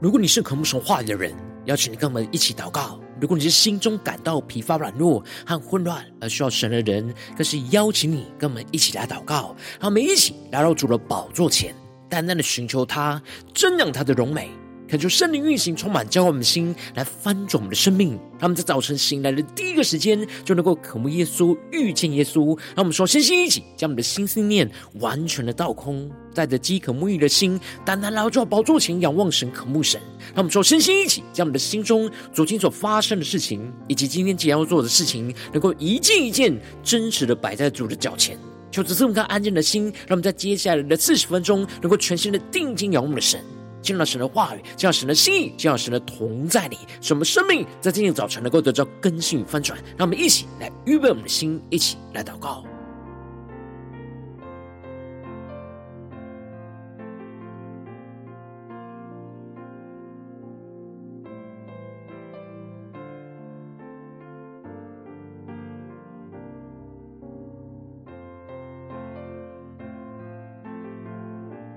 如果你是渴慕神话语的人，邀请你跟我们一起祷告；如果你是心中感到疲乏软弱和混乱而需要神的人，更是邀请你跟我们一起来祷告。让我们一起来到主的宝座前，淡淡的寻求他，瞻仰他的荣美。恳求圣灵运行，充满教会我们的心，来翻转我们的生命。让我们在早晨醒来的第一个时间，就能够渴慕耶稣，遇见耶稣。让我们说，身心一起将我们的心思念完全的倒空，带着饥渴沐浴的心，单单来到宝座前仰望神，渴慕神。让我们说，身心一起将我们的心中昨天所发生的事情，以及今天即将要做的事情，能够一件一件真实的摆在主的脚前。求主赐我们安静的心，让我们在接下来的四十分钟，能够全心的定睛仰望我们的神。进入到神的话语，进入神的心意，进入神的同在里，使我们生命在今天早晨能够得到更新与翻转。让我们一起来预备我们的心，一起来祷告。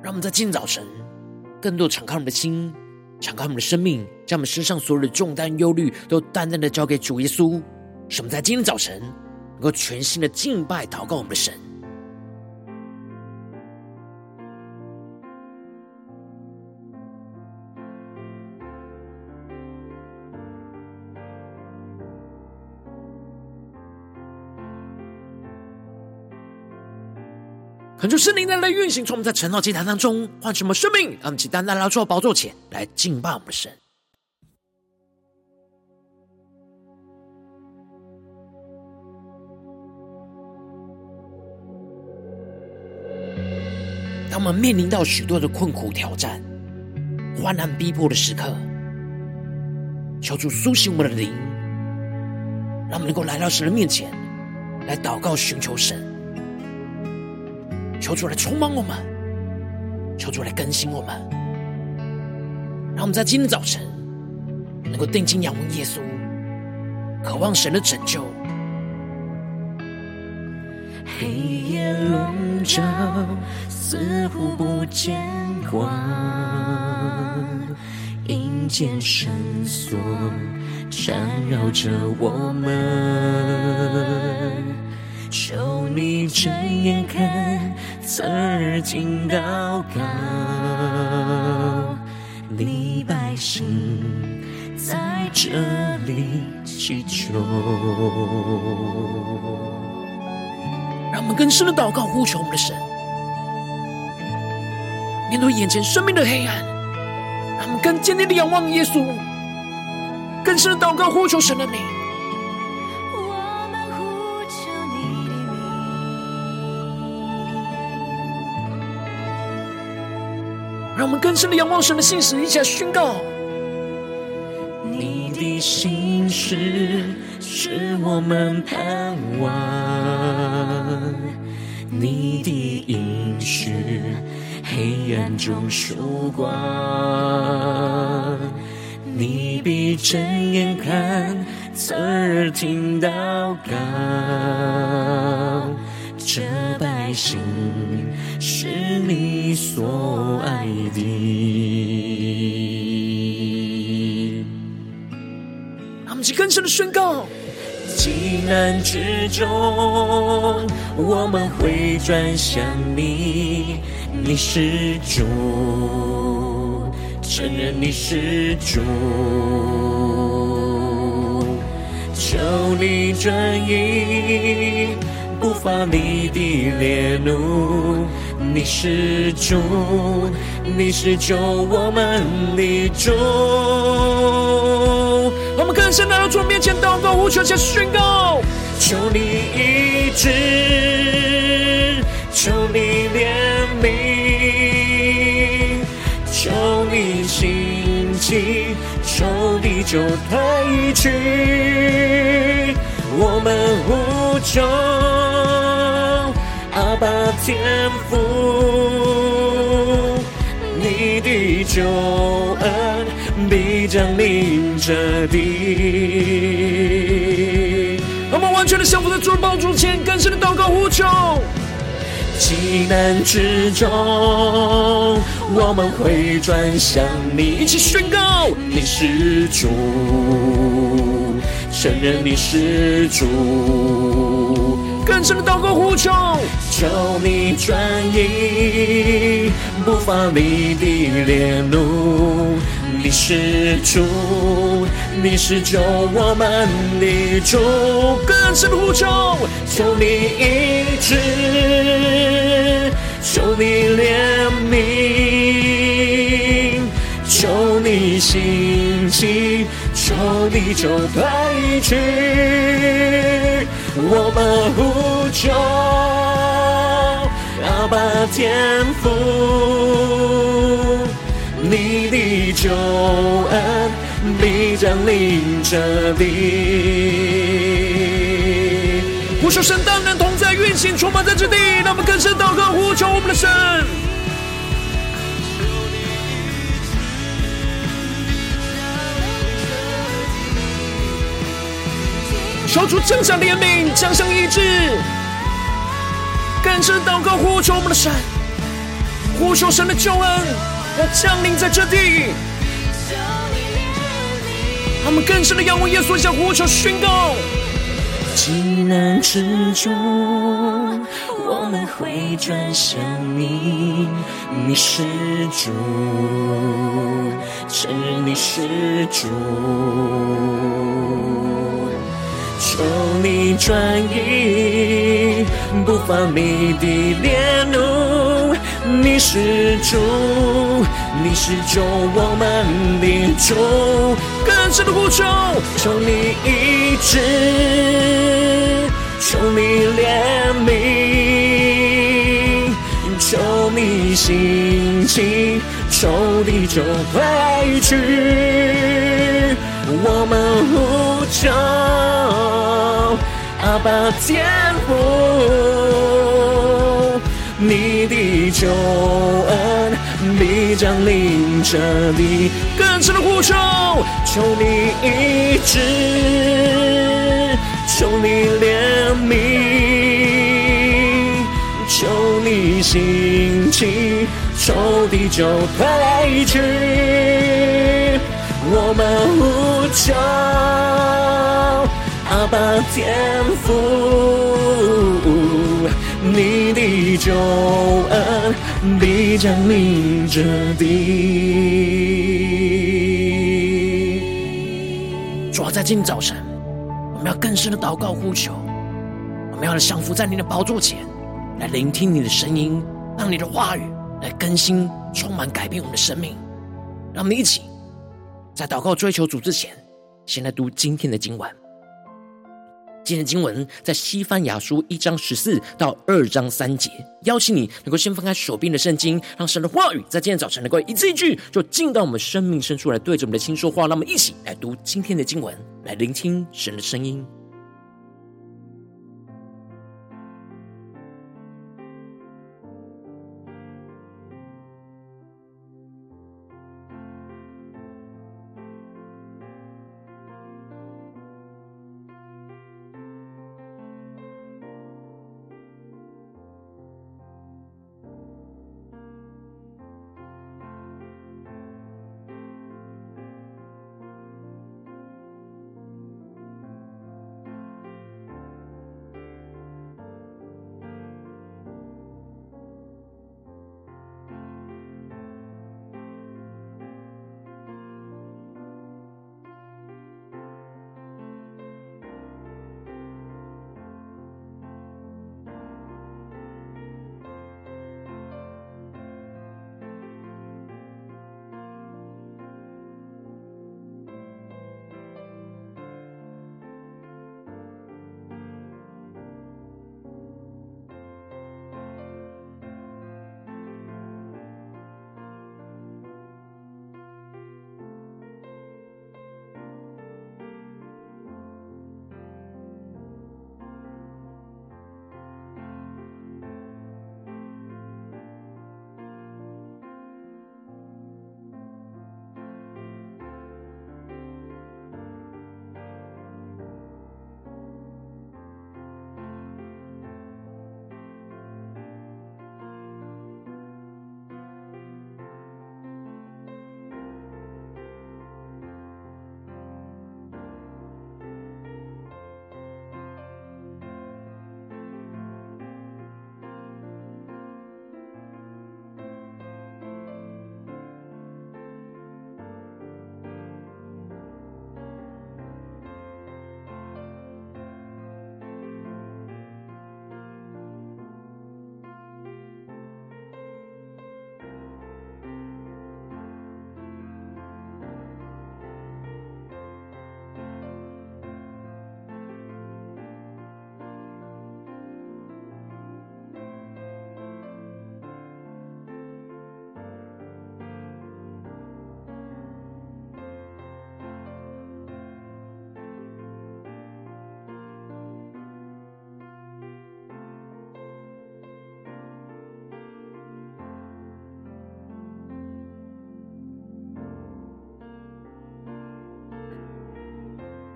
让我们在今天早晨。更多敞开我们的心，敞开我们的生命，将我们身上所有的重担、忧虑都淡淡的交给主耶稣。使我们在今天早晨能够全新的敬拜、祷告我们的神。恳求圣灵在来运行，从我们在晨祷祭坛当中唤什么生命？让我们起单单来到宝座前来敬拜我们的神。当我们面临到许多的困苦挑战、患难逼迫的时刻，求主苏醒我们的灵，让我们能够来到神的面前来祷告、寻求神。求主来充满我们，求主来更新我们，让我们在今天早晨能够定睛仰望耶稣，渴望神的拯救。黑夜笼罩，似乎不见光，阴间绳索缠绕着我们。你睁眼看，侧耳听祷告，你百姓在这里祈求。让我们更深的祷告，呼求我们的神，面对眼前生命的黑暗，让我们更坚定的仰望耶稣，更深的祷告，呼求神的名。让我们更深的仰望神的信实，一起来宣告。你的信实是我们盼望，你的应许黑暗中曙光。你闭睁眼看，侧耳听祷告，这百姓。是你所爱的。让我们去更深的宣告。极难之中，我们会转向你，你是主，承认你是主，求你转移不发你的烈怒。你是主，你是救我们的主。我们更深来到主面前祷告，呼求下宣告。求你医治，求你怜悯，求你兴起，求你就退去。我们呼求。把天父，你的救恩必将临这地。我们完全的降服在主的宝座前，更深的祷告呼求，极难之中，我们会转向你，一起宣告你是主，承认你是主，更深的祷告呼求，求你转移不发你的烈怒。你是主，你是救我们的主，更深的呼求，求你医治，求你怜悯，求你兴起，求你就退去，我们呼求，阿爸天父。你的救恩必降临这里，呼求神大能同在运行，充满在这地，让我们更深祷告，呼求我们的神，求主降下怜悯，降下医治，更深祷告，呼求我们的神，呼求神的救恩。要降临在这地，他们更深的仰望耶稣，向呼求宣告。急难之中，我们会转向你，你是主，承认你是主，求你转移不发你的烈怒。你是主，你是救我们的主，更深的呼求，求你医治，求你怜悯，求你兴起，仇敌就退去，我们呼求，阿爸天父。你的救恩必将临这里，更深的呼求，求你医治，求你怜悯，求你兴起，仇敌就退去，我们呼求，阿爸天父。你的救恩必将临这地。主要在今天早晨，我们要更深的祷告呼求，我们要来降服在你的宝座前，来聆听你的声音，让你的话语来更新、充满、改变我们的生命。让我们一起在祷告追求主之前，先来读今天的经文。今天的经文在西番雅书一章十四到二章三节，邀请你能够先翻开手边的圣经，让神的话语在今天早晨能够一字一句就进到我们生命深处来，对着我们的心说话。让我们一起来读今天的经文，来聆听神的声音。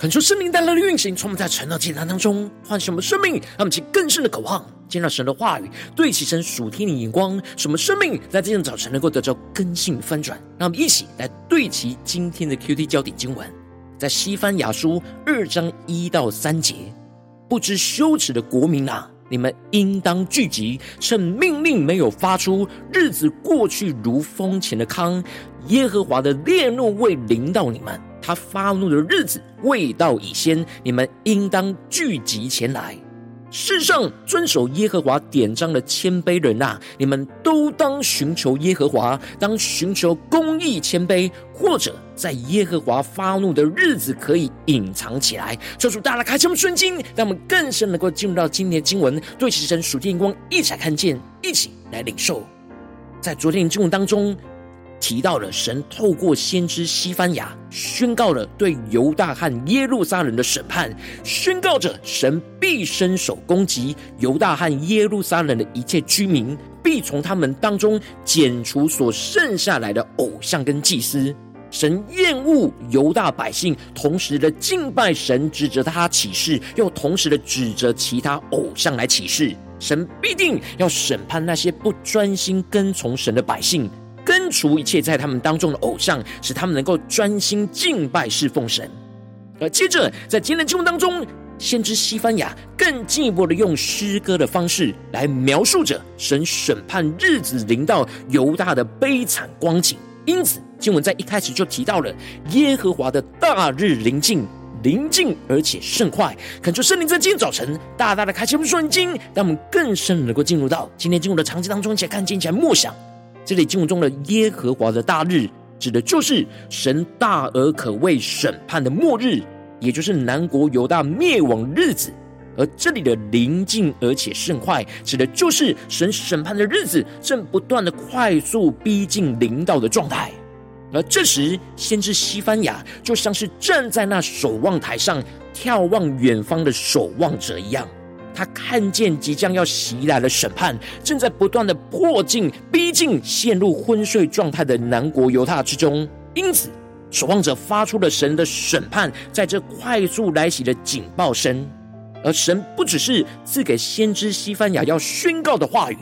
恳求圣灵带来的运行，充满在晨祷祭坛当中，唤醒我们生命，让我们起更深的渴望，见到神的话语，对齐神属天的眼光，使我们生命在这样早晨能够得到更新翻转。让我们一起来对齐今天的 QT 焦点经文，在西番雅书二章一到三节，不知羞耻的国民啊，你们应当聚集，趁命令没有发出，日子过去如风前的糠，耶和华的烈怒未临到你们。他发怒的日子未到以先，你们应当聚集前来。世上遵守耶和华典章的谦卑人啊，你们都当寻求耶和华，当寻求公义谦卑，或者在耶和华发怒的日子可以隐藏起来。求主大大开启我们顺经，让我们更深能够进入到今天的经文，对齐神属天光，一起来看见，一起来领受。在昨天的经文当中。提到了神透过先知西班牙宣告了对犹大和耶路撒冷的审判，宣告着神必伸手攻击犹大和耶路撒冷的一切居民，必从他们当中剪除所剩下来的偶像跟祭司。神厌恶犹大百姓，同时的敬拜神，指责他起誓，又同时的指责其他偶像来起誓。神必定要审判那些不专心跟从神的百姓。根除一切在他们当中的偶像，使他们能够专心敬拜侍奉神。而接着，在今天的经文当中，先知西班牙更进一步的用诗歌的方式来描述着神审判日子临到犹大的悲惨光景。因此，经文在一开始就提到了耶和华的大日临近，临近而且甚快。恳求圣灵在今天早晨大大的开启我们顺经，让我们更深能够进入到今天经文的场景当中，一起来看见，一起来默想。这里经文中的耶和华的大日，指的就是神大而可畏审判的末日，也就是南国犹大灭亡日子。而这里的临近而且甚快，指的就是神审判的日子正不断的快速逼近临到的状态。而这时，先知西番雅就像是站在那守望台上眺望远方的守望者一样。他看见即将要袭来的审判，正在不断的迫近、逼近陷入昏睡状态的南国犹大之中。因此，守望者发出了神的审判，在这快速来袭的警报声。而神不只是赐给先知西班牙要宣告的话语，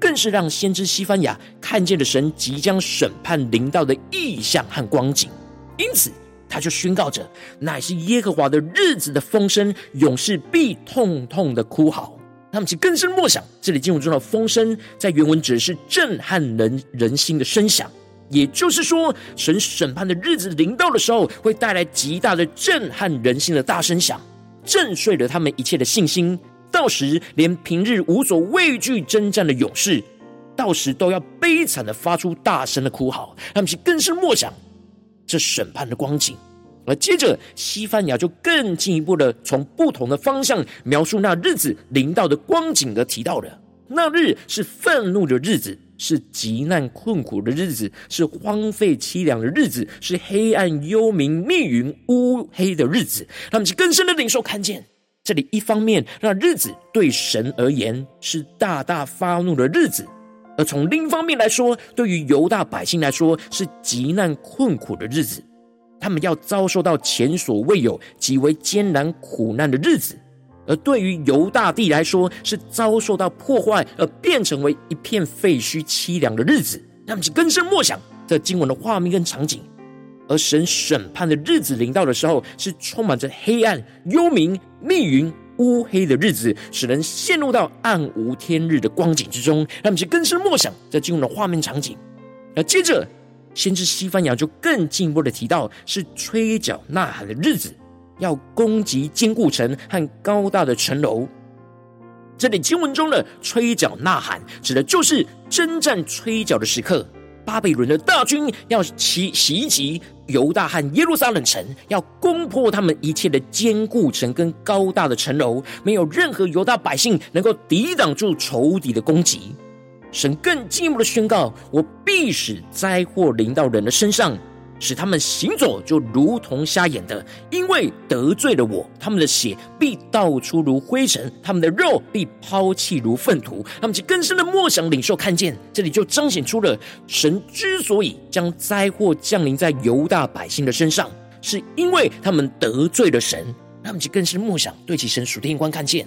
更是让先知西班牙看见了神即将审判临到的意象和光景。因此，他就宣告着，乃是耶和华的日子的风声，勇士必痛痛的哭嚎。他们其更深默想，这里经文中的风声，在原文指的是震撼人人心的声响，也就是说，神审判的日子临到的时候，会带来极大的震撼人心的大声响，震碎了他们一切的信心。到时，连平日无所畏惧征战的勇士，到时都要悲惨的发出大声的哭嚎。他们其更深默想。这审判的光景，而接着西番雅就更进一步的从不同的方向描述那日子临到的光景，而提到了那日是愤怒的日子，是极难困苦的日子，是荒废凄凉的日子，是黑暗幽冥密云乌黑的日子。他们是更深的领受看见，这里一方面那日子对神而言是大大发怒的日子。而从另一方面来说，对于犹大百姓来说是极难困苦的日子，他们要遭受到前所未有极为艰难苦难的日子；而对于犹大地来说，是遭受到破坏而变成为一片废墟凄凉的日子。他们就更深默想这经文的画面跟场景，而神审判的日子临到的时候，是充满着黑暗、幽冥、密云。乌黑的日子，使人陷入到暗无天日的光景之中，让我们去更深默想这进入的画面场景。那接着，先知西番雅就更进一步的提到，是吹角呐喊的日子，要攻击坚固城和高大的城楼。这里经文中的吹角呐喊，指的就是征战吹角的时刻。巴比伦的大军要袭袭击犹大和耶路撒冷城，要攻破他们一切的坚固城跟高大的城楼，没有任何犹大百姓能够抵挡住仇敌的攻击。神更进一步的宣告：我必使灾祸临到人的身上。使他们行走就如同瞎眼的，因为得罪了我，他们的血必倒出如灰尘，他们的肉必抛弃如粪土。他们就更深的默想领受看见，这里就彰显出了神之所以将灾祸降临在犹大百姓的身上，是因为他们得罪了神。他们就更是默想，对其神属天眼光看见，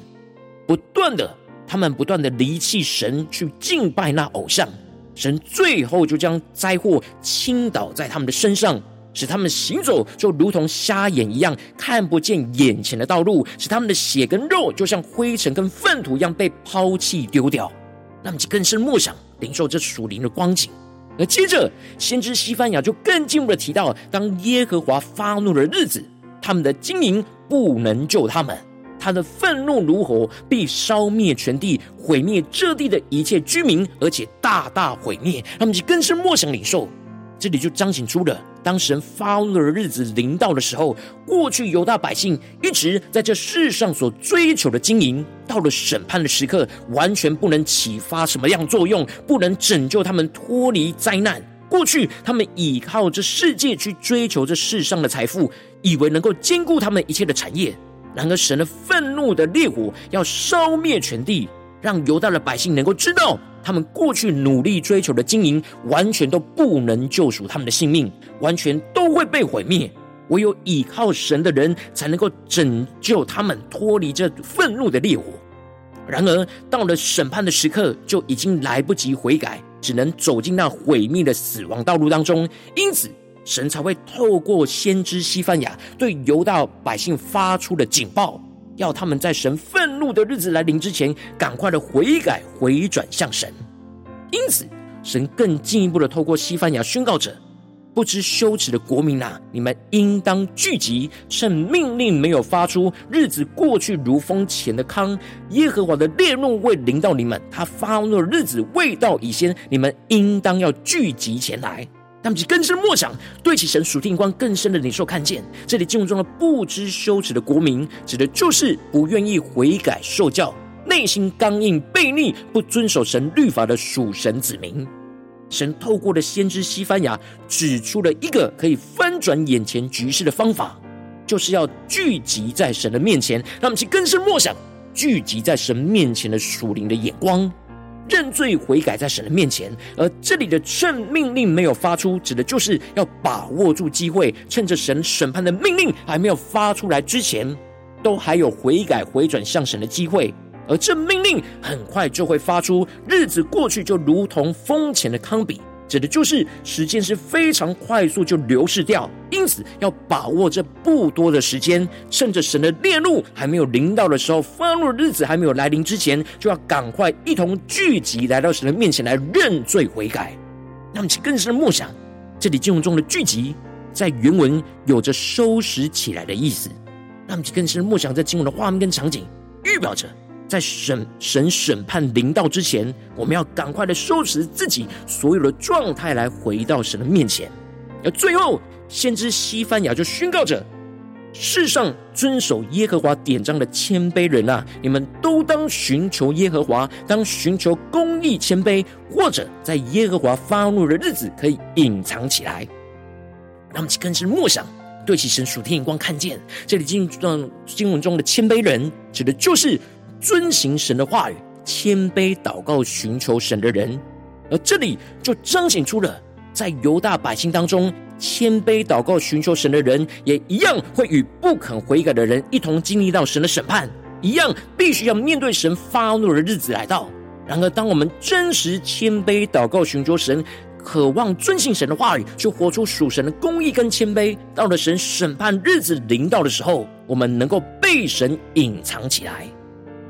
不断的，他们不断的离弃神，去敬拜那偶像，神最后就将灾祸倾倒在他们的身上，使他们行走就如同瞎眼一样，看不见眼前的道路，使他们的血跟肉就像灰尘跟粪土一样被抛弃丢掉。那么就更是默想，领受这属灵的光景。而接着，先知西番雅就更进一步的提到，当耶和华发怒的日子，他们的金银不能救他们，他的愤怒如火，必烧灭全地，毁灭这地的一切居民，而且大大毁灭。他们就更是默想领受。这里就彰显出了，当神发怒的日子临到的时候，过去犹大百姓一直在这世上所追求的经营，到了审判的时刻，完全不能启发什么样作用，不能拯救他们脱离灾难。过去他们倚靠这世界去追求这世上的财富，以为能够兼顾他们一切的产业。然而神的愤怒的烈火要烧灭全地，让犹大的百姓能够知道。他们过去努力追求的金银，完全都不能救赎他们的性命，完全都会被毁灭。唯有倚靠神的人，才能够拯救他们脱离这愤怒的烈火。然而，到了审判的时刻，就已经来不及悔改，只能走进那毁灭的死亡道路当中。因此，神才会透过先知西番雅对犹大百姓发出的警报。要他们在神愤怒的日子来临之前，赶快的悔改回转向神。因此，神更进一步的透过西番雅宣告着：不知羞耻的国民啊，你们应当聚集，趁命令没有发出，日子过去如风前的康，耶和华的烈怒未临到你们，他发怒的日子未到以先，你们应当要聚集前来。他们就更深默想，对其神属天光更深的领受看见。这里经文中的不知羞耻的国民，指的就是不愿意悔改受教、内心刚硬悖逆、不遵守神律法的属神子民。神透过了先知西班牙，指出了一个可以翻转眼前局势的方法，就是要聚集在神的面前。让我们去更深默想，聚集在神面前的属灵的眼光。认罪悔改在神的面前，而这里的趁命令没有发出，指的就是要把握住机会，趁着神审判的命令还没有发出来之前，都还有悔改回转向神的机会。而这命令很快就会发出，日子过去就如同风前的糠秕。指的就是时间是非常快速就流逝掉，因此要把握这不多的时间，趁着神的烈怒还没有临到的时候，发怒的日子还没有来临之前，就要赶快一同聚集来到神的面前来认罪悔改。那么，请更深的默想，这里经文中的聚集，在原文有着收拾起来的意思。那么，请更深的默想，在经文的画面跟场景，预表着。在审神审判临到之前，我们要赶快的收拾自己所有的状态，来回到神的面前。而最后，先知西番雅就宣告着：世上遵守耶和华典章的谦卑人啊，你们都当寻求耶和华，当寻求公义谦卑，或者在耶和华发怒的日子可以隐藏起来。让我们更是默想，对其神属天眼光看见，这里经文经文中的谦卑人，指的就是。遵行神的话语，谦卑祷告，寻求神的人，而这里就彰显出了，在犹大百姓当中，谦卑祷告，寻求神的人，也一样会与不肯悔改的人一同经历到神的审判，一样必须要面对神发怒的日子来到。然而，当我们真实谦卑祷告，寻求神，渴望遵行神的话语，就活出属神的公义跟谦卑，到了神审判日子临到的时候，我们能够被神隐藏起来。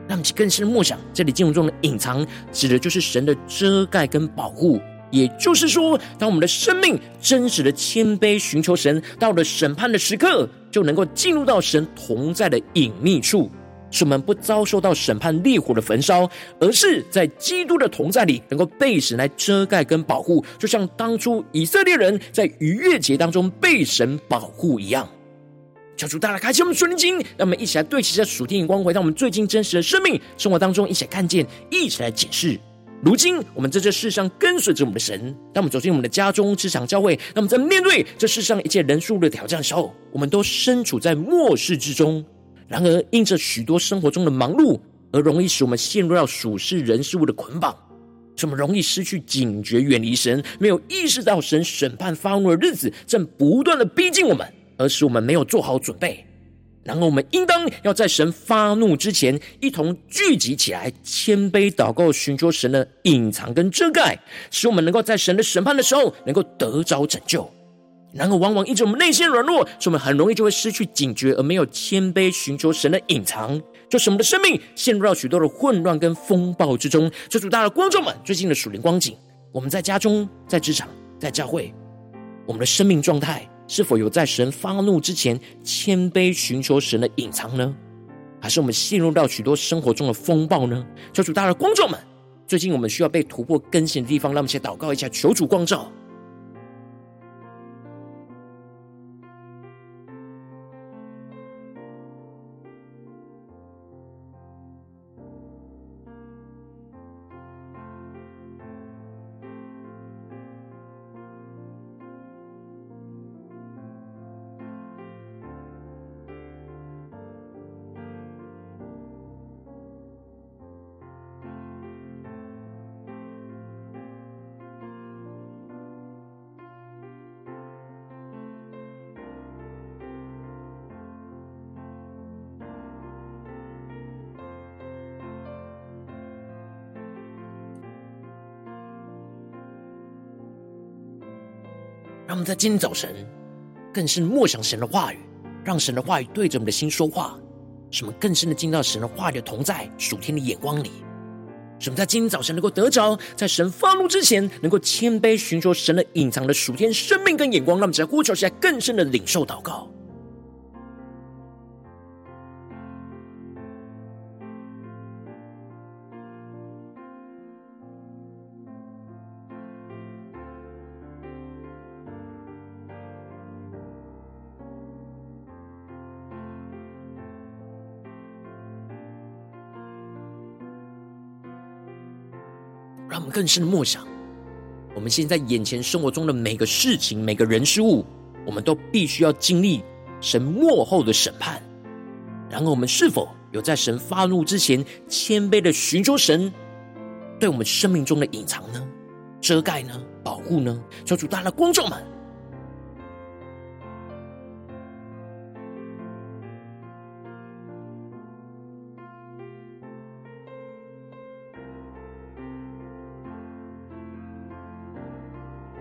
让其更深的默想，这里经文中的隐藏，指的就是神的遮盖跟保护。也就是说，当我们的生命真实的谦卑寻求神，到了审判的时刻，就能够进入到神同在的隐秘处，使我们不遭受到审判烈火的焚烧，而是在基督的同在里，能够被神来遮盖跟保护，就像当初以色列人在逾越节当中被神保护一样。求主大大开启我们属灵经，让我们一起来对齐这属天眼光，回到我们最近真实的生命生活当中，一起来看见，一起来解释。如今我们在这世上跟随着我们的神，当我们走进我们的家中、职场、教会，那么在面对这世上一切人数的挑战的时候，我们都身处在末世之中。然而，因着许多生活中的忙碌，而容易使我们陷入到属世人事物的捆绑，这么容易失去警觉，远离神，没有意识到神审判发怒的日子正不断的逼近我们。而使我们没有做好准备。然后我们应当要在神发怒之前，一同聚集起来，谦卑祷告，寻求神的隐藏跟遮盖，使我们能够在神的审判的时候，能够得着拯救。然后往往因着我们内心软弱，使我们很容易就会失去警觉，而没有谦卑寻求神的隐藏，就使我们的生命陷入到许多的混乱跟风暴之中。这主大的观众们，最近的属灵光景，我们在家中、在职场、在教会，我们的生命状态。是否有在神发怒之前谦卑寻求神的隐藏呢？还是我们陷入到许多生活中的风暴呢？求主，大的光照们，最近我们需要被突破更新的地方，让我们先祷告一下，求主光照。在今天早晨，更深默想神的话语，让神的话语对着我们的心说话，什么更深的进到神的话语的同在、属天的眼光里，什么在今天早晨能够得着，在神发怒之前，能够谦卑寻求神的隐藏的属天生命跟眼光，让我们在呼求下更深的领受祷告。更深的默想，我们现在眼前生活中的每个事情、每个人事物，我们都必须要经历神幕后的审判。然后，我们是否有在神发怒之前，谦卑的寻求神对我们生命中的隐藏呢？遮盖呢？保护呢？求主大的观众们。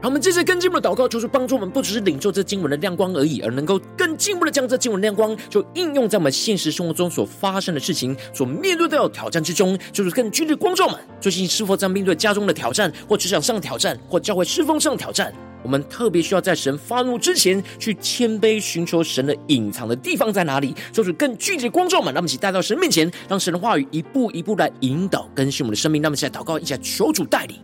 好，我们这次更进一步的祷告，求主帮助我们，不只是领受这经文的亮光而已，而能够更进一步的将这经文亮光，就应用在我们现实生活中所发生的事情、所面对的挑战之中。就是更具体光照们，最近是否在面对家中的挑战，或职场上的挑战，或教会侍奉上的挑战？我们特别需要在神发怒之前，去谦卑寻求神的隐藏的地方在哪里？就是更具体的光照们，让我们一起带到神面前，让神的话语一步一步来引导更新我们的生命。那么，现在祷告一下，求主带领。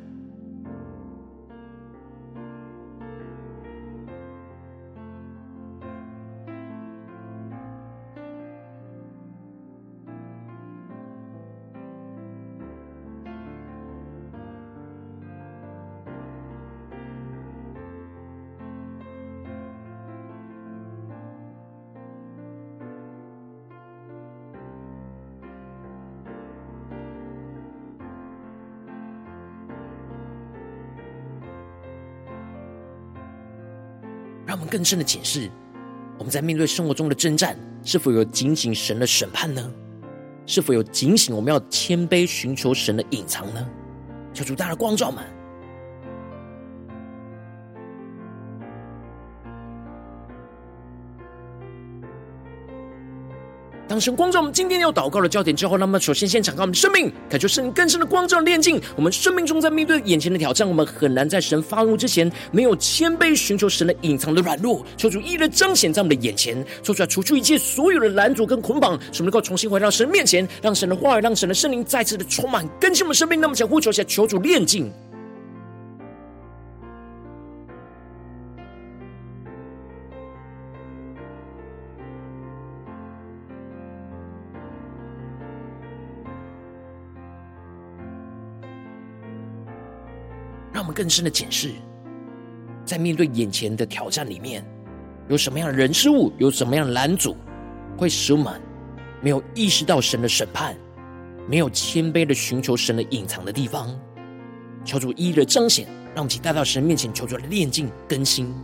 更深的解释，我们在面对生活中的征战，是否有警醒神的审判呢？是否有警醒我们要谦卑寻求神的隐藏呢？求主大的光照们。神光照我们今天要祷告的焦点之后，那么首先先敞开我们的生命，感受神更深的光照炼净。我们生命中在面对眼前的挑战，我们很难在神发怒之前，没有谦卑寻求神的隐藏的软弱，求主一一彰显在我们的眼前，说出来除去一切所有的拦阻跟捆绑，使我们能够重新回到神面前，让神的话语，让神的圣灵再次的充满更新我们生命。那么想呼求一下，求主炼净。让我们更深的检视，在面对眼前的挑战里面，有什么样的人事物，有什么样的拦阻，会使我们没有意识到神的审判，没有谦卑的寻求神的隐藏的地方。求主一一的彰显，让我们带到神面前，求主的炼净更新。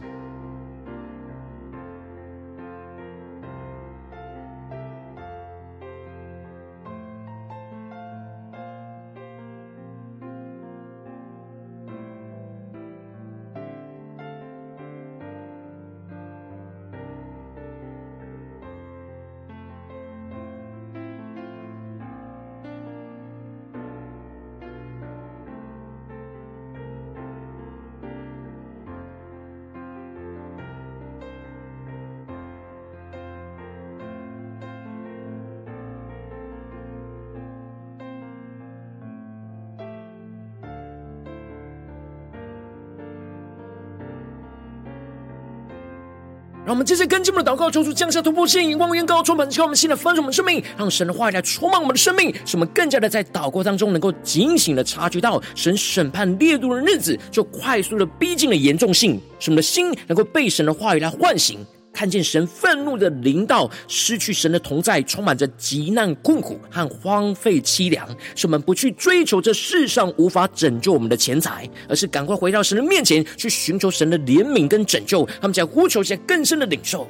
我们接着跟进我们的祷告，求主降下突破性眼光，远高充满，叫我们新的丰盛我们生命，让神的话语来充满我们的生命，使我们更加的在祷告当中能够警醒的察觉到神审判烈度的日子就快速的逼近了严重性，使我们的心能够被神的话语来唤醒。看见神愤怒的灵道，失去神的同在，充满着极难困苦和荒废凄凉，使我们不去追求这世上无法拯救我们的钱财，而是赶快回到神的面前去寻求神的怜悯跟拯救。他们将呼求一些更深的领受。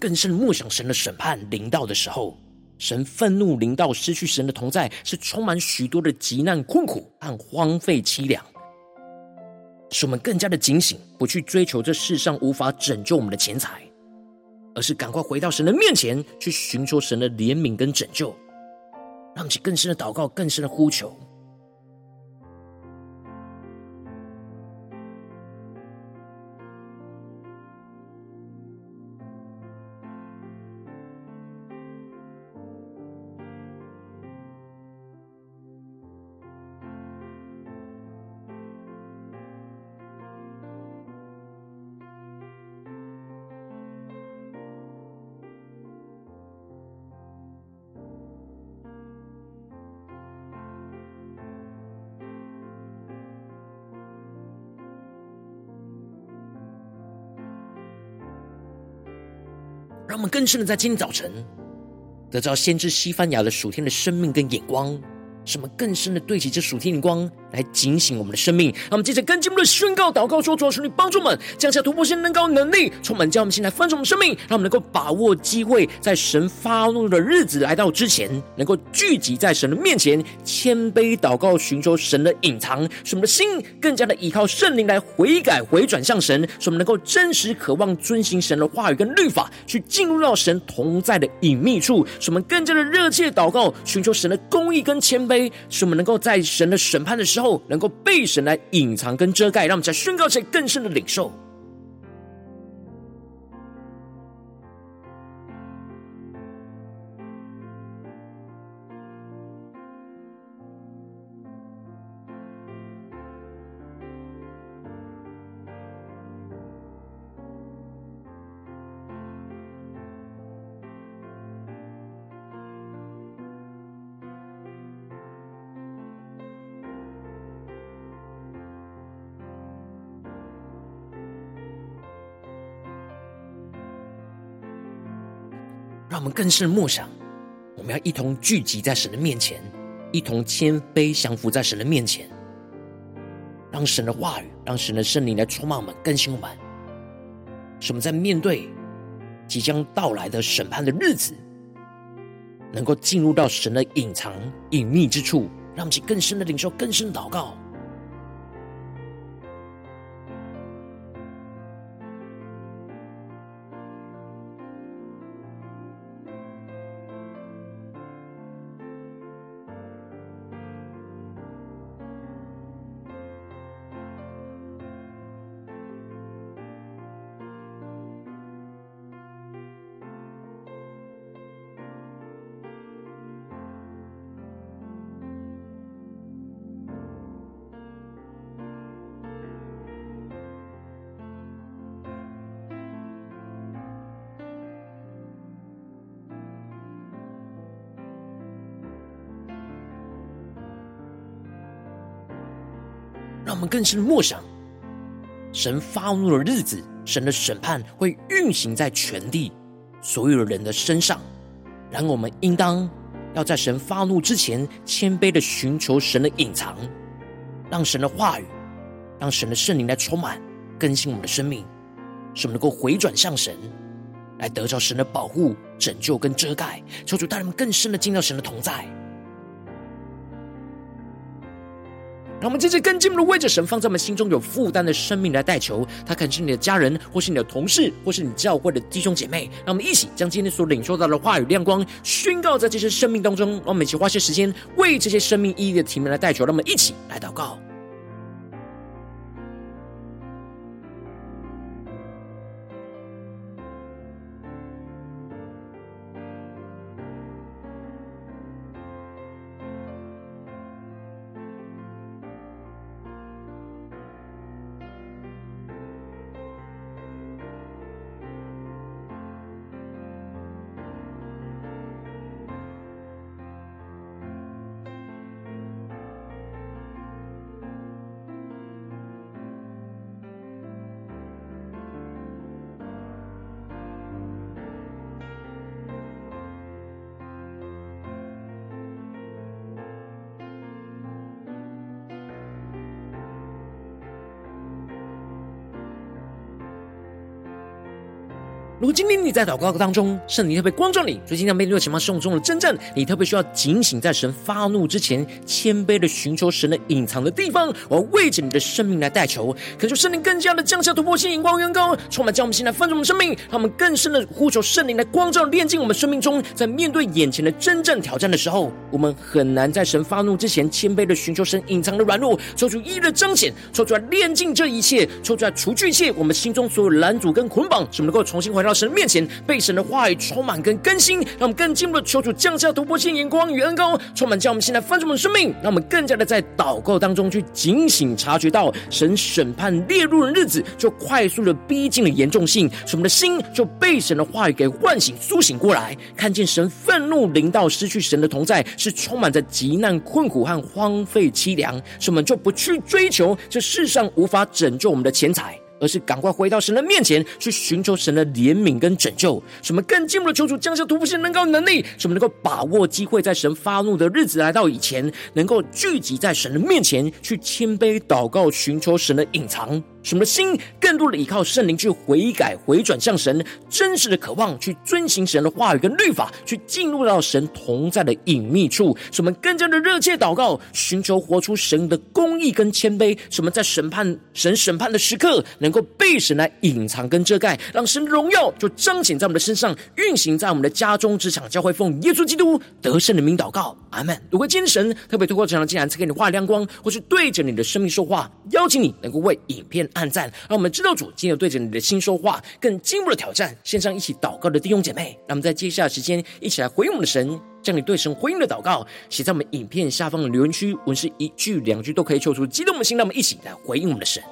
更深默想神的审判临到的时候，神愤怒临到，失去神的同在，是充满许多的急难困苦和荒废凄凉，使我们更加的警醒，不去追求这世上无法拯救我们的钱财，而是赶快回到神的面前去寻求神的怜悯跟拯救，让其更深的祷告，更深的呼求。让我们更深的在今天早晨得到先知西班牙的属天的生命跟眼光，什么更深的对齐这属天的光。来警醒我们的生命，让我们接着跟进我们的宣告祷告说：主啊，求你帮助我们降下突破性能高能力，充满将我们现在翻转我们生命，让我们能够把握机会，在神发怒的日子来到之前，能够聚集在神的面前，谦卑祷告，寻求神的隐藏，使我们的心更加的依靠圣灵来悔改回转向神，使我们能够真实渴望遵行神的话语跟律法，去进入到神同在的隐秘处，使我们更加的热切祷告，寻求神的公义跟谦卑，使我们能够在神的审判的时候。后能够被神来隐藏跟遮盖，让我们在宣告这更深的领受。让我们更深的默想，我们要一同聚集在神的面前，一同谦卑降服在神的面前，让神的话语，让神的圣灵来充满我们，更新我们，使我们在面对即将到来的审判的日子，能够进入到神的隐藏隐秘之处，让我们去更深的领受，更深祷告。更深的默想，神发怒的日子，神的审判会运行在全地所有人的身上。然而，我们应当要在神发怒之前，谦卑的寻求神的隐藏，让神的话语，让神的圣灵来充满更新我们的生命，使我们能够回转向神，来得着神的保护、拯救跟遮盖。求主带我们更深的进到神的同在。让我们接着更进一步的为着神放在我们心中有负担的生命来代求，他可能是你的家人，或是你的同事，或是你教会的弟兄姐妹。让我们一起将今天所领受到的话语亮光宣告在这些生命当中。让我们一起花些时间为这些生命意义的题目来代求。让我们一起来祷告。今天你在祷告当中，圣灵特别光照你，最近在面对情况生活中的真正，你特别需要警醒，在神发怒之前，谦卑的寻求神的隐藏的地方，我要为着你的生命来代求，恳求圣灵更加的降下突破性、眼光、远高，充满将我们心来翻转我们生命，让我们更深的呼求圣灵来光照、炼净我们生命中，在面对眼前的真正挑战的时候，我们很难在神发怒之前，谦卑的寻求神隐藏的软弱，抽出一的彰显，抽出来炼净这一切，抽出来除去一切我们心中所有拦阻跟捆绑，使我们能够重新回到。神面前，被神的话语充满跟更新，让我们更进一步的求主降下突破性眼光与恩膏，充满将我们现在翻转我们的生命，让我们更加的在祷告当中去警醒察觉到神审判列入的日子就快速的逼近了严重性，使我们的心就被神的话语给唤醒苏醒过来，看见神愤怒临到失去神的同在是充满着急难困苦和荒废凄凉，使我们就不去追求这世上无法拯救我们的钱财。而是赶快回到神的面前，去寻求神的怜悯跟拯救。什么更进一步的求主降下突破性能高能力，什么能够把握机会，在神发怒的日子来到以前，能够聚集在神的面前，去谦卑祷告，寻求神的隐藏。使我们的心更多的依靠圣灵去悔改回转向神，真实的渴望去遵行神的话语跟律法，去进入到神同在的隐秘处。使我们更加的热切祷告，寻求活出神的公义跟谦卑。使我们在审判神审判的时刻，能够被神来隐藏跟遮盖，让神的荣耀就彰显在我们的身上，运行在我们的家中、职场、教会，奉耶稣基督得胜的名祷告，阿门。如果今天神特别透过这场经文赐给你画亮光，或是对着你的生命说话，邀请你能够为影片。按赞，让我们知道主今天要对着你的心说话，更进一步的挑战。线上一起祷告的弟兄姐妹，让我们在接下来时间一起来回应我们的神，将你对神回应的祷告写在我们影片下方的留言区，文字一句两句都可以求出激动的心，让我们一起来回应我们的神。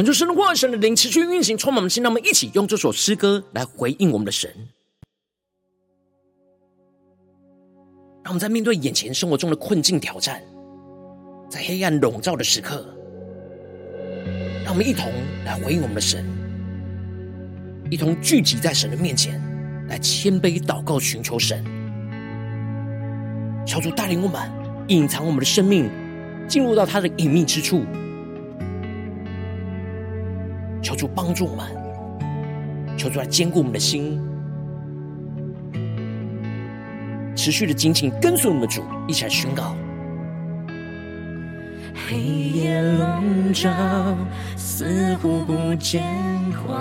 恳求神的话、神的灵持续运行，充满我们心。让我们一起用这首诗歌来回应我们的神。让我们在面对眼前生活中的困境挑战，在黑暗笼罩的时刻，让我们一同来回应我们的神，一同聚集在神的面前，来谦卑祷告，寻求神，求主带领我们隐藏我们的生命，进入到他的隐秘之处。主帮助我们，求主来坚固我们的心，持续的紧紧跟随我们的主，一起来宣告。黑夜笼罩，似乎不见光，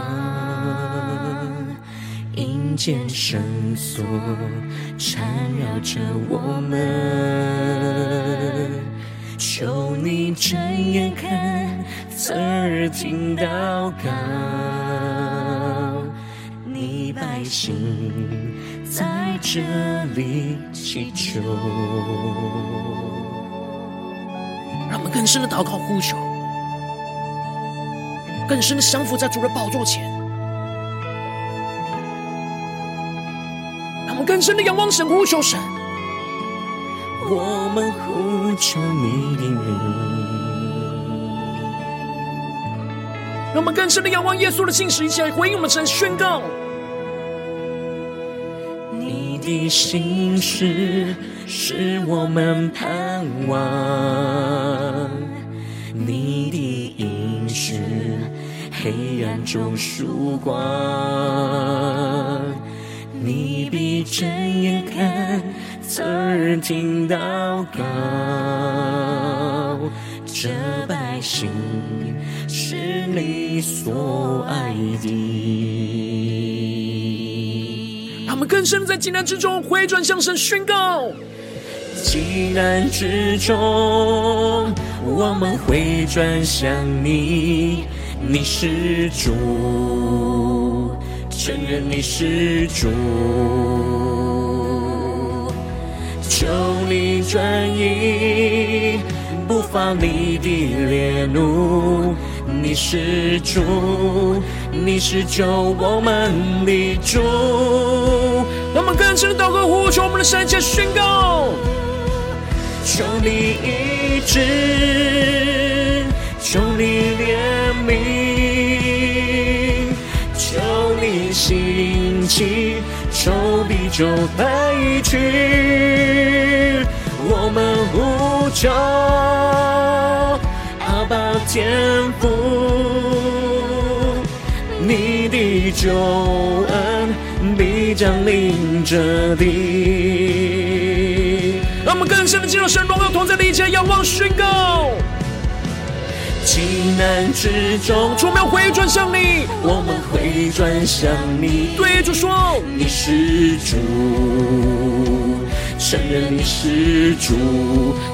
阴间绳索缠绕着我们。求你睁眼看，侧耳听祷告，你百姓在这里祈求。让我们更深的祷告呼求，更深的降服在主的宝座前，让我们更深的仰望神，呼求神。我们呼求你的名。让我们更深的仰望耶稣的信实，一起来回应我们神宣告。你的信实是我们盼望，你的应许黑暗中曙光，你必睁眼看，侧耳听祷告，这百姓。是你所爱的。他们更深在急难之中回转向神宣告：急难之中，我们回转向你，你是主，承认你是主，求你转移不发你的烈怒。你是主，你是救我们的主。让我们更深的祷告，呼求我们的神，且宣告：求你医治，求你怜悯，求你兴起，求就退去。我们呼求。阿爸天父，你的救恩必将临这地。让我们更深的进入神荣耀同在的一切，仰望宣告。急难之中，我们回转向你，我们回转向你。对主说，你是主。承认你是主，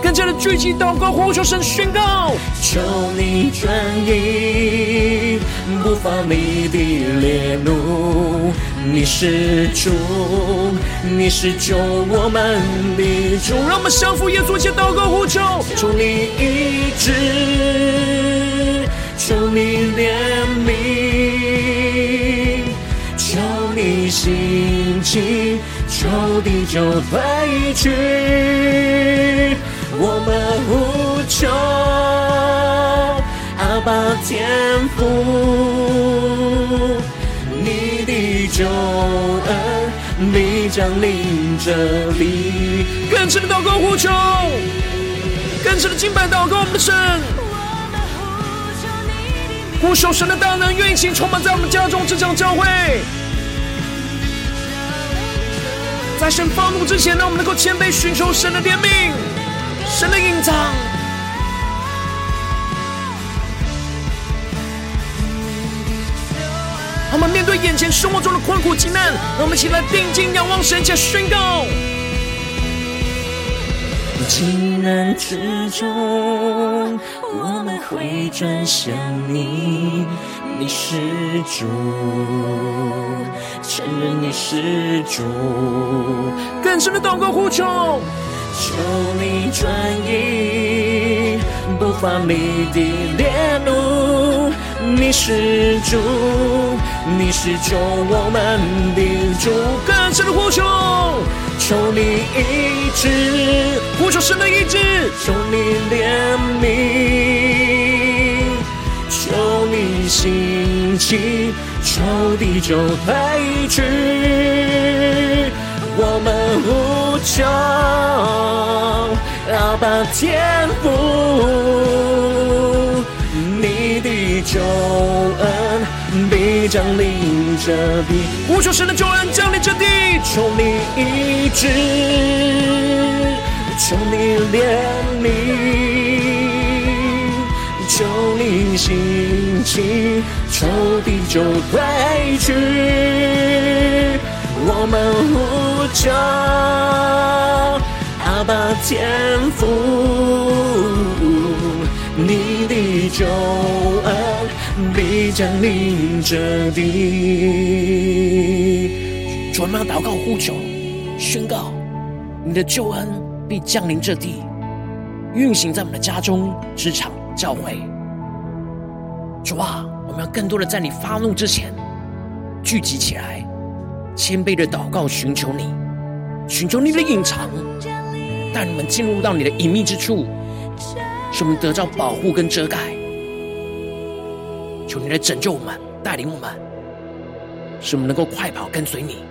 更加的聚集祷告，呼求神宣告，求你转移不发你的烈怒。你是主，你是救我们的主。让我们相扶耶稣，先祷告呼求，求你医治，求你怜悯，求你兴起。求地就退去，我们呼求阿爸天父，救恩你降临这里。更深的祷告呼求，更深的敬拜祷告我们的神，呼求神的大能运行充满在我们家中这场教会。在神发怒之前，让我们能够谦卑寻求神的怜悯、神的隐藏。我们面对眼前生活中的困苦急难，我们起来定睛仰望神，且宣告：急难之中，我们会转向你。你是主，承认你是主，更深的祷告呼求，求你转移不发你的烈怒。你是主，你是救我们的主，更深的呼求，求你医治，呼求神的医治，求你怜悯。求你兴起，求地就退去。我们呼求阿爸天父，救恩必将临这地。无求神的救恩降临这地，求你医治，求你怜悯。求你兴起，仇敌就退去。我们呼求阿爸天父，你的救恩必将临这地。主，我们祷告呼求，宣告你的救恩必降临这地。运行在我们的家中、职场、教会。主啊，我们要更多的在你发怒之前聚集起来，谦卑的祷告，寻求你，寻求你的隐藏，带我们进入到你的隐秘之处，使我们得到保护跟遮盖。求你来拯救我们，带领我们，使我们能够快跑跟随你。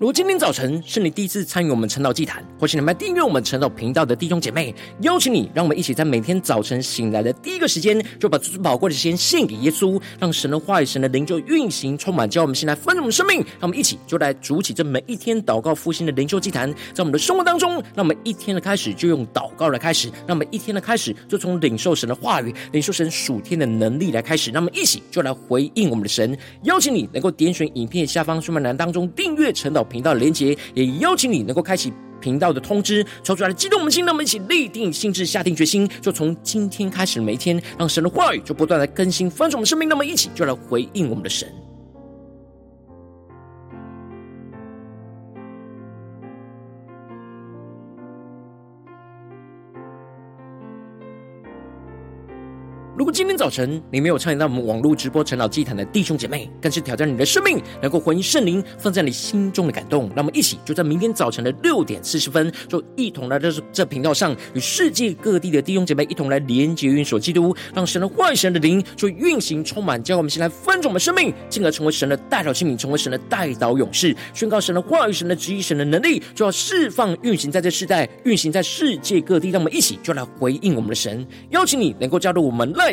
如果今天早晨是你第一次参与我们晨祷祭坛，或是你们订阅我们晨祷频道的弟兄姐妹，邀请你，让我们一起在每天早晨醒来的第一个时间，就把最宝贵的时间献给耶稣，让神的话语、神的灵就运行充满，叫我们先来丰盛我们生命。让我们一起就来筑起这每一天祷告复兴的灵修祭坛，在我们的生活当中，让我们一天的开始就用祷告来开始，让我们一天的开始就从领受神的话语、领受神属天的能力来开始，让我们一起就来回应我们的神。邀请你能够点选影片下方说明栏当中订阅晨祷频道的连接，也邀请你能够开启频道的通知，抽出来激动我们心，让我们一起立定心智，下定决心，就从今天开始每一天，让神的话语就不断的更新翻转我们生命，那么一起就来回应我们的神。今天早晨你没有参与到我们网络直播晨祷祭坛的弟兄姐妹，更是挑战你的生命，能够回应圣灵放在你心中的感动。让我们一起就在明天早晨的六点四十分，就一同来到这频道上，与世界各地的弟兄姐妹一同来连接、运所基督，让神的话语、神的灵就运行充满，叫我们先来翻转我们生命，进而成为神的代祷器皿，成为神的代祷勇士，宣告神的话语、神的旨意、神的能力，就要释放、运行在这世代，运行在世界各地。让我们一起就来回应我们的神，邀请你能够加入我们赖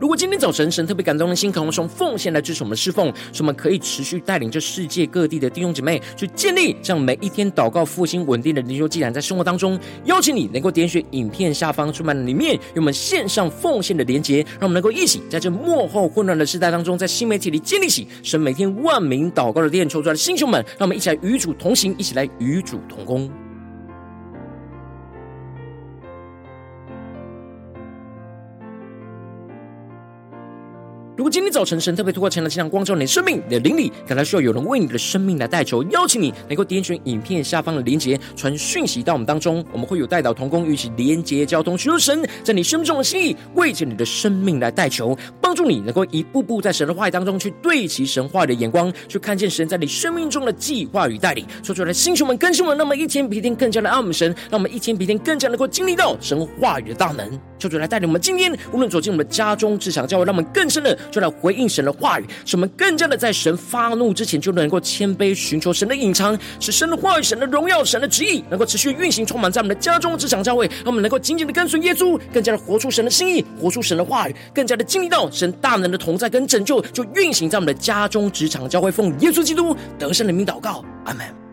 如果今天早晨神特别感动的心，渴望从奉献来支持我们侍奉，使我们可以持续带领这世界各地的弟兄姐妹去建立这样每一天祷告复兴稳定的灵修祭坛，在生活当中，邀请你能够点选影片下方出版里面有我们线上奉献的连结，让我们能够一起在这幕后混乱的时代当中，在新媒体里建立起神每天万名祷告的殿，抽出来的弟兄们，让我们一起来与主同行，一起来与主同工。如果今天早晨神特别透过晨祷祭坛光照你的生命，你的灵里感到需要有人为你的生命来代求，邀请你能够点选影片下方的连结，传讯息到我们当中，我们会有代祷同工与其连结交通，寻求神在你生命中的心意，为着你的生命来代求，帮助你能够一步步在神的话语当中去对齐神话语的眼光，去看见神在你生命中的计划与带领。说出来，星球们、更新们，那么一天比一天更加的爱我们神，让我们一天比一天更加能够经历到神话语的大能。求主来带领我们今天，无论走进我们的家中、职场、教会，让我们更深的就来回应神的话语，使我们更加的在神发怒之前就能够谦卑寻求神的隐藏，使神的话语、神的荣耀、神的旨意能够持续运行，充满在我们的家中、职场、教会，让我们能够紧紧的跟随耶稣，更加的活出神的心意，活出神的话语，更加的经历到神大能的同在跟拯救，就运行在我们的家中、职场、教会，奉耶稣基督得胜的名祷告，阿门。